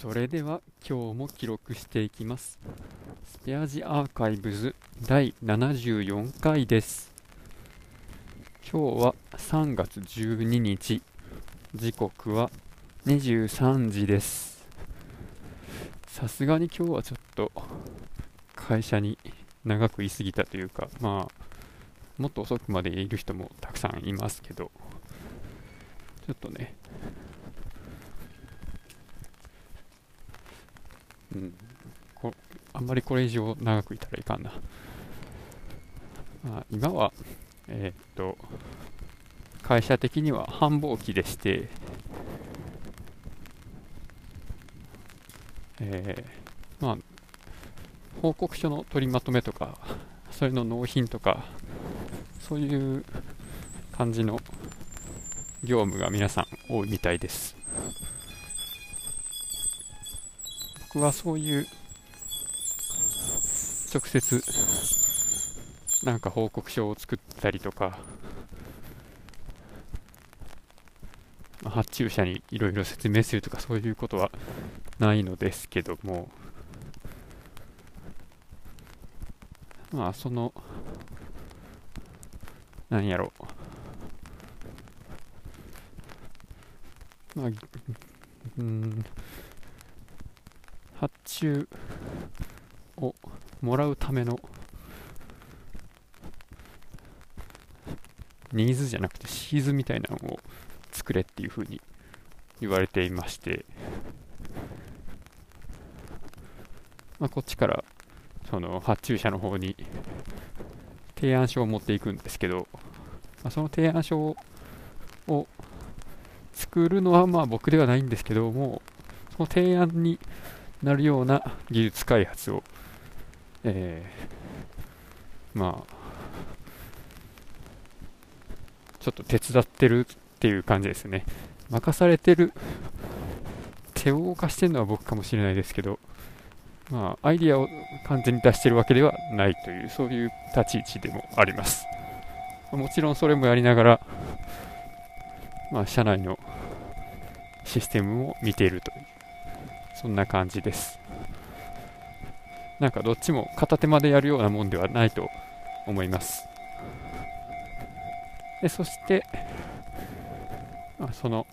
それでは今日も記録していきます。スペアジアーカイブズ第74回です。今日は3月12日。時刻は23時です。さすがに今日はちょっと会社に長くいすぎたというかまあもっと遅くまでいる人もたくさんいますけど。ちょっとねうん、こあんまりこれ以上長くいたらいかんな。まあ、今は、えー、っと、会社的には繁忙期でして、えー、まあ、報告書の取りまとめとか、それの納品とか、そういう感じの業務が皆さん多いみたいです。僕はそういう直接なんか報告書を作ったりとか発注者にいろいろ説明するとかそういうことはないのですけどもまあその何やろ。うまあうん。発注をもらうためのニーズじゃなくてシーズみたいなのを作れっていうふうに言われていまして、まあ、こっちからその発注者の方に提案書を持っていくんですけど、まあ、その提案書を作るのはまあ僕ではないんですけどもその提案になるような技術開発を、えー、まあ、ちょっと手伝ってるっていう感じですね。任されてる、手を動かしてるのは僕かもしれないですけど、まあ、アイディアを完全に出してるわけではないという、そういう立ち位置でもあります。もちろんそれもやりながら、まあ、社内のシステムを見ているというそんな感じですなんかどっちも片手間でやるようなもんではないと思います。でそしてあその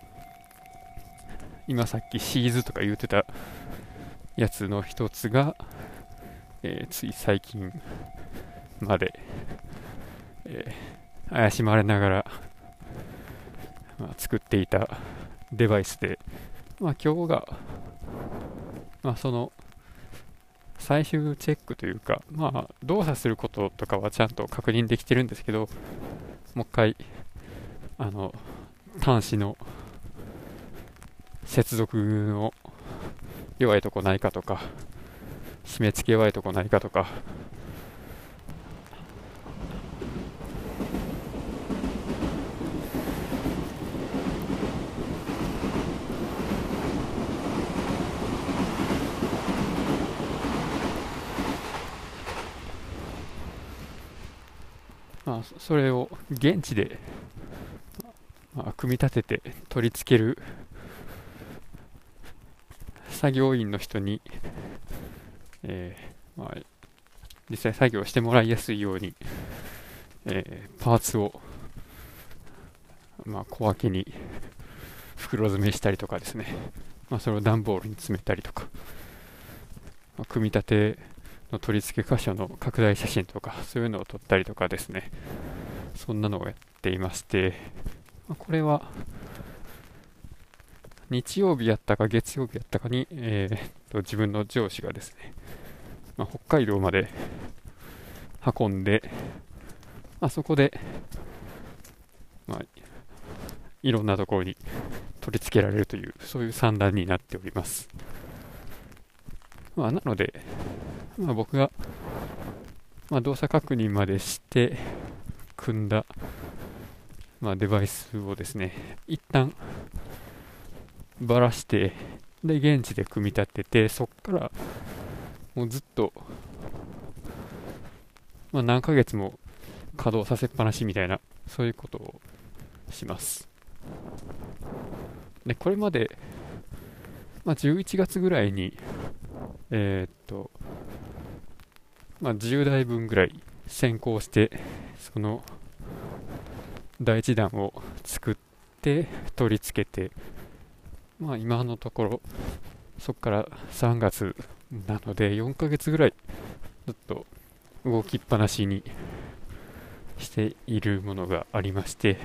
今さっきシーズとか言ってたやつの一つが、えー、つい最近まで、えー、怪しまれながら、まあ、作っていたデバイスで、まあ、今日がまあ、その最終チェックというか、まあ、動作することとかはちゃんと確認できてるんですけど、もう一回、あの、端子の接続の弱いとこないかとか、締め付け弱いとこないかとか、まあ、それを現地で、まあ、組み立てて取り付ける作業員の人に、えー、まあ、実際作業してもらいやすいように、えー、パーツを、まあ、小分けに袋詰めしたりとかですね、まあ、それを段ボールに詰めたりとか、まあ、組み立ての取り付け箇所の拡大写真とかそういうのを撮ったりとかですね。そんなのをやっていまして。これは日曜日やったか月曜日やったかに、えー、と自分の上司がですね、まあ、北海道まで運んで、あそこで、まあ、いろんなところに取り付けられるというそういう算段になっております、まあ、なのでまあ、僕が、まあ、動作確認までして組んだ、まあ、デバイスをですね一旦ばらしてで現地で組み立ててそっからもうずっと、まあ、何ヶ月も稼働させっぱなしみたいなそういうことをします。でこれまでまあ、11月ぐらいに、えー、っと、まあ、10台分ぐらい先行して、その第1弾を作って取り付けて、まあ、今のところそこから3月なので4ヶ月ぐらいずっと動きっぱなしにしているものがありまして、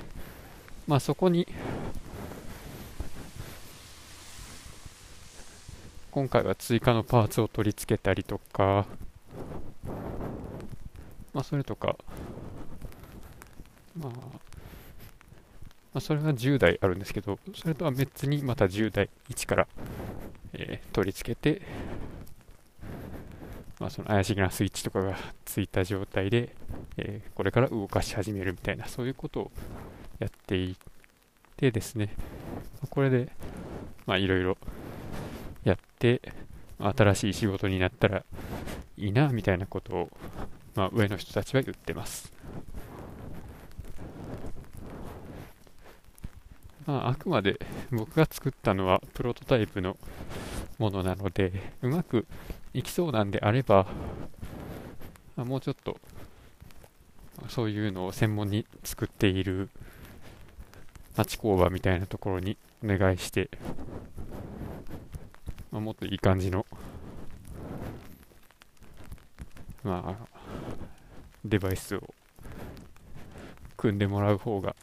まあ、そこに今回は追加のパーツを取り付けたりとか、まあ、それとか、まあ、まあ、それが10台あるんですけど、それとは別にまた10台1から、えー、取り付けて、まあ、その怪しげなスイッチとかがついた状態で、えー、これから動かし始めるみたいな、そういうことをやっていてですね、これで、まあ、いろいろやって、新しい仕事になったらいいな、みたいなことを、まあ、上の人たちは言ってます。まあ、あくまで僕が作ったのはプロトタイプのものなので、うまくいきそうなんであれば、まあ、もうちょっと、そういうのを専門に作っている町工場みたいなところにお願いして、まあ、もっといい感じの、まあ、デバイスを組んでもらう方が、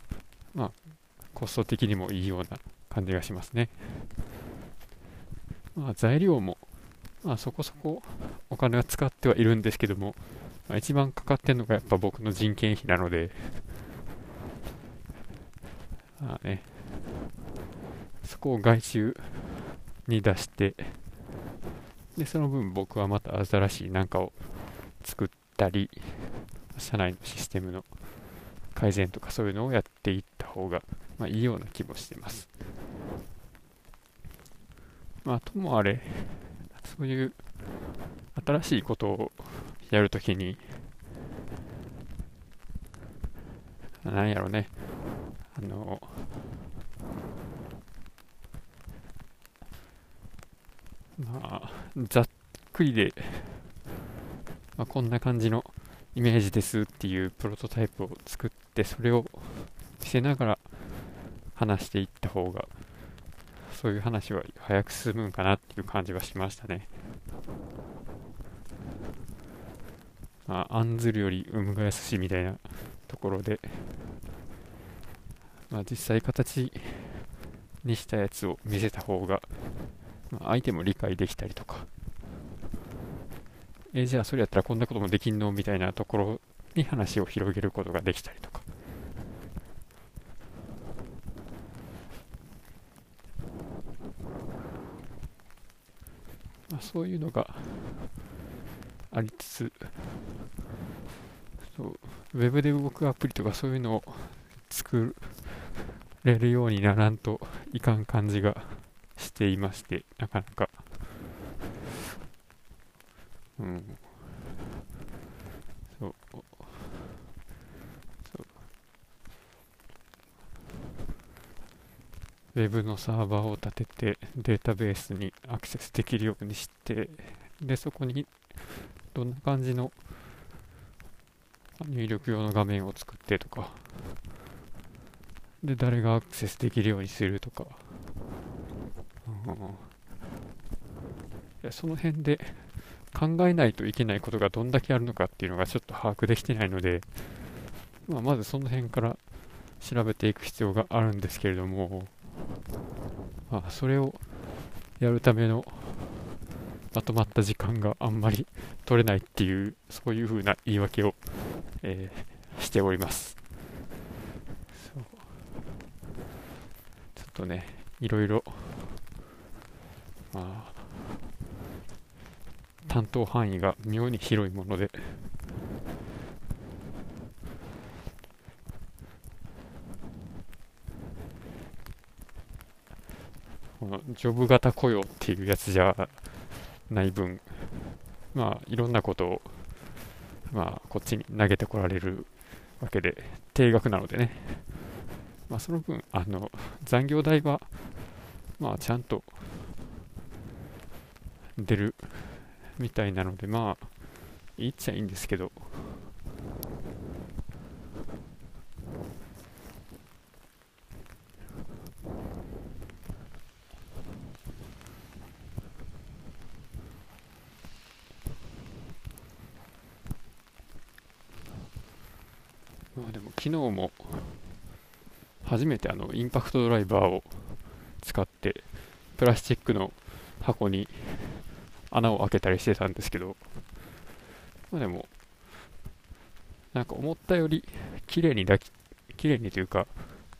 まあ、コスト的にもいいような感じがしますね。まあ、材料も、まあ、そこそこお金は使ってはいるんですけども、まあ、一番かかってるのがやっぱ僕の人件費なので、まあね、そこを外注に出して、で、その分僕はまた新しいなんかを作ったり、社内のシステムの改善とかそういうのをやっていった方が、まあ、いいような気もしてます。まあ、ともあれ、そういう新しいことをやるときに、なんやろうね、あの、まあ、ざっくりで、まあ、こんな感じのイメージですっていうプロトタイプを作って、それを見せながら話していった方がそういう話は早く進むんかなっていう感じはしましたね。まあ、案ずるより産むがやすしみたいなところで、まあ、実際形にしたやつを見せた方が、まあ、相手も理解できたりとか、えじゃあそれやったらこんなこともできんのみたいなところに話を広げることができたりとか、まあ、そういうのがありつつそうウェブで動くアプリとかそういうのを作れるようにならんといかん感じがしていましてなかなかうんそうウェブのサーバーを立ててデータベースにアクセスできるようにしてでそこにどんな感じの入力用の画面を作ってとかで誰がアクセスできるようにするとか、うん、いやその辺で考えないといけないことがどんだけあるのかっていうのがちょっと把握できてないので、まあ、まずその辺から調べていく必要があるんですけれどもまあ、それをやるためのまとまった時間があんまり取れないっていう、そういう風な言い訳を、えー、しております。ちょっとね、いろいろ、まあ、担当範囲が妙に広いもので、このジョブ型雇用っていうやつじゃない分、まあ、いろんなことを、まあ、こっちに投げてこられるわけで、定額なのでね、まあ、その分、あの、残業代は、まあ、ちゃんと、出るみたいなのでまあいいっちゃいいんですけど。まあでも昨日も初めてあのインパクトドライバーを使ってプラスチックの箱に穴を開けたりしてたんですけど、まあ、でもなんか思ったより綺麗にだき綺麗にというか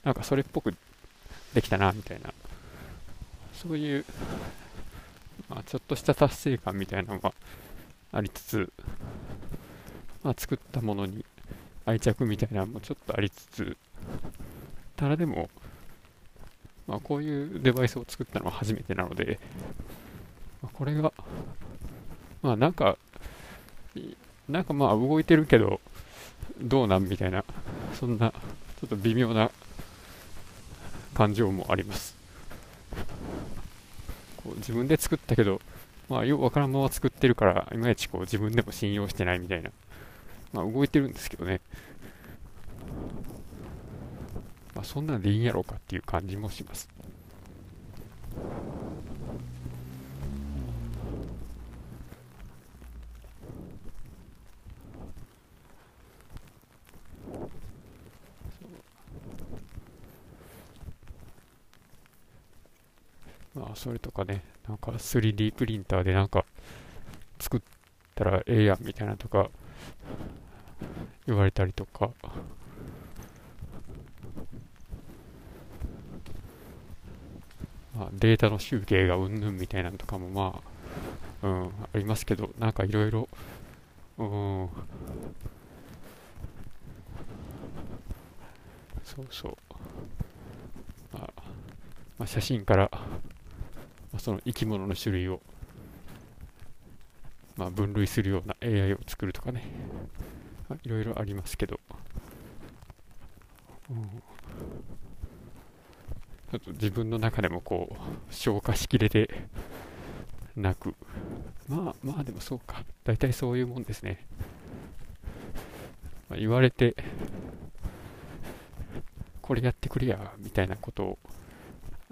なんかそれっぽくできたなみたいな。そういう、まあ、ちょっとした達成感みたいなのがありつつ、まあ、作ったものに愛着みたいなのもちょっとありつつただでも、まあ、こういうデバイスを作ったのは初めてなので、まあ、これがまあなんかなんかまあ動いてるけどどうなんみたいなそんなちょっと微妙な感情もあります。こう自分で作ったけどまあよくわからんまま作ってるからいまいちこう自分でも信用してないみたいな。まあ、動いてるんですけどね、まあ、そんなんでいいんやろうかっていう感じもします。まあ、それとかね、なんか 3D プリンターでなんか作ったらええやんみたいなとか、言われたりとか、まあ、データの集計がうんぬんみたいなのとかもまあ、うん、ありますけど、なんかいろいろ、うん、そうそう、まあ、まあ、写真から、まあ、その生き物の種類を、まあ、分類するような AI を作るとかね、いろいろありますけど、うん、ちょっと自分の中でもこう消化しきれて なく。まあまあでもそうか。大体そういうもんですね、まあ、言われてこれやってくれやみたいなことを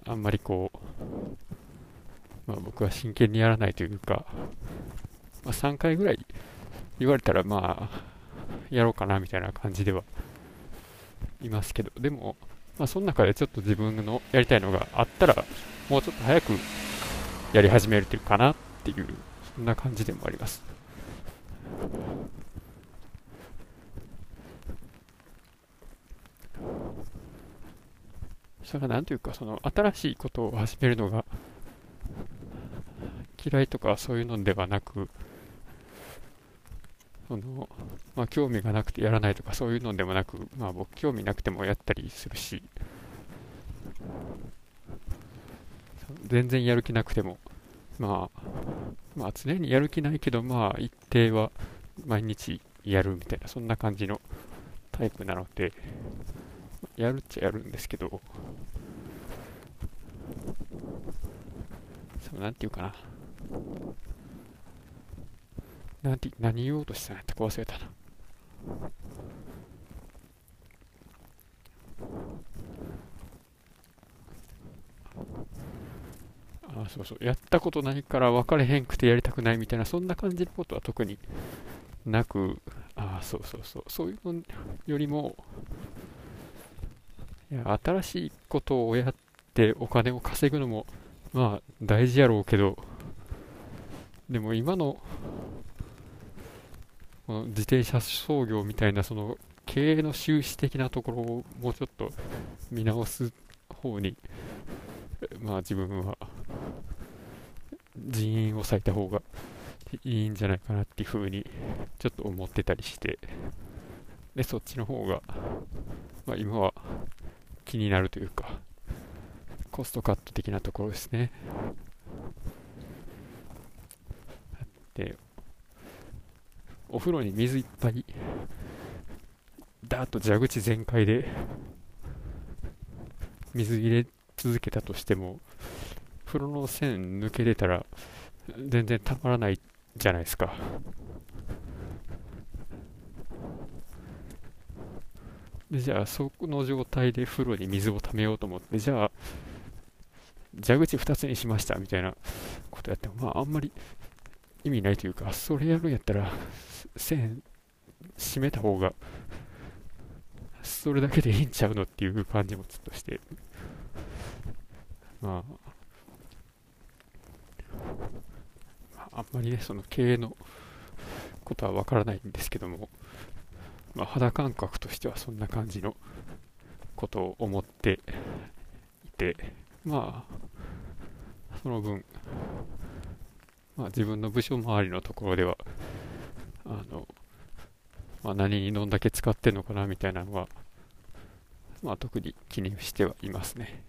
あんまりこう、まあ、僕は真剣にやらないというか、まあ、3回ぐらい言われたらまあやろうかなみたいな感じではいますけど、でも、まあ、その中でちょっと自分のやりたいのがあったら、もうちょっと早くやり始めるというかなっていう、そんな感じでもあります。それは何というか、その新しいことを始めるのが嫌いとかそういうのではなく、その、まあ、興味がなくてやらないとかそういうのでもなく、まあ、僕興味なくてもやったりするし全然やる気なくても、まあ、まあ常にやる気ないけどまあ一定は毎日やるみたいなそんな感じのタイプなのでやるっちゃやるんですけどそうなんていうかな。なんて、何言おうとしたんやったか忘れたな。あそうそう。やったことないから分かれへんくてやりたくないみたいな、そんな感じのことは特になく、あそうそうそう。そういうのよりも、いや、新しいことをやってお金を稼ぐのも、まあ、大事やろうけど、でも今の自転車操業みたいなその経営の収支的なところをもうちょっと見直す方に、まあ自分は人員を割いた方がいいんじゃないかなっていうふうにちょっと思ってたりして、で、そっちの方が、まあ今は気になるというか、コストカット的なところですね。で、お風呂に水いっぱいダーッと蛇口全開で水入れ続けたとしても風呂の線抜け出たら全然たまらないじゃないですか。でじゃあ、そこの状態で風呂に水をためようと思って、じゃあ、蛇口2つにしましたみたいなことやっても、まあ、あんまり意味ないというか、それやるんやったら、線閉めた方が、それだけでいいんちゃうのっていう感じもちょっとして、まあ、あんまりね、その経営のことはわからないんですけども、まあ、肌感覚としてはそんな感じのことを思っていて、まあ、その分、まあ、自分の部署周りのところでは、あの、まあ、何にどんだけ使ってるのかなみたいなのは、まあ、特に気にしてはいますね。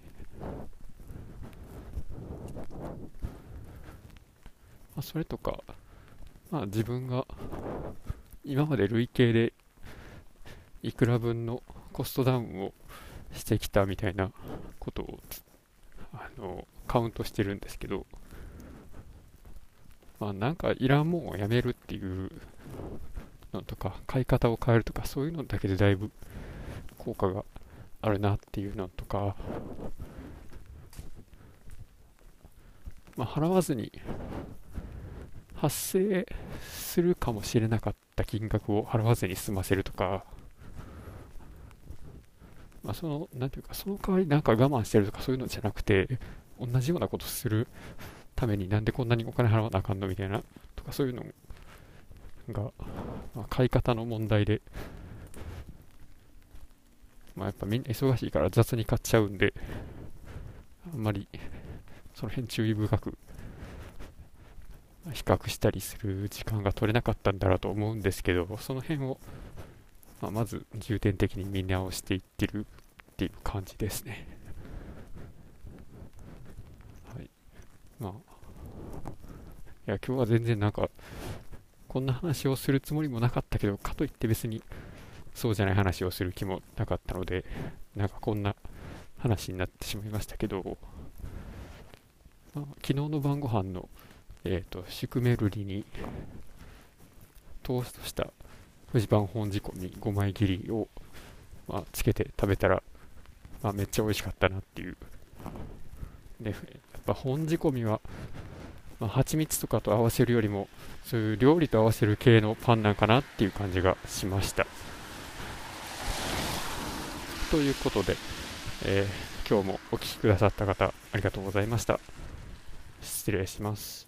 まあ、それとか、まあ、自分が今まで累計でいくら分のコストダウンをしてきたみたいなことをあのカウントしてるんですけど、まあ、なんかいらんもんをやめるっていうのとか買い方を変えるとかそういうのだけでだいぶ効果があるなっていうのとか、まあ、払わずに発生するかもしれなかった金額を払わずに済ませるとか、まあ、その、なんていうか、その代わりなんか我慢してるとかそういうのじゃなくて、同じようなことするためになんでこんなにお金払わなあかんのみたいな、とかそういうのが、まあ、買い方の問題で、まあ、やっぱみんな忙しいから雑に買っちゃうんで、あんまりその辺注意深く比較したりする時間が取れなかったんだろうと思うんですけど、その辺を、まあ、まず重点的に見直していってるっていう感じですね。はい。まあ、いや、今日は全然なんか、こんな話をするつもりもなかったけど、かといって別にそうじゃない話をする気もなかったので、なんかこんな話になってしまいましたけど、まあ、昨日の晩ご飯のえーと、シュクメルリにトーストしたフジパン本仕込み5枚切りを、まあ、つけて食べたら、まあ、めっちゃ美味しかったなっていう。でやっぱ本仕込みは、まあ、蜂蜜とかと合わせるよりもそういう料理と合わせる系のパンなんかなっていう感じがしました。ということで、えー、今日もお聴きくださった方ありがとうございました。失礼します。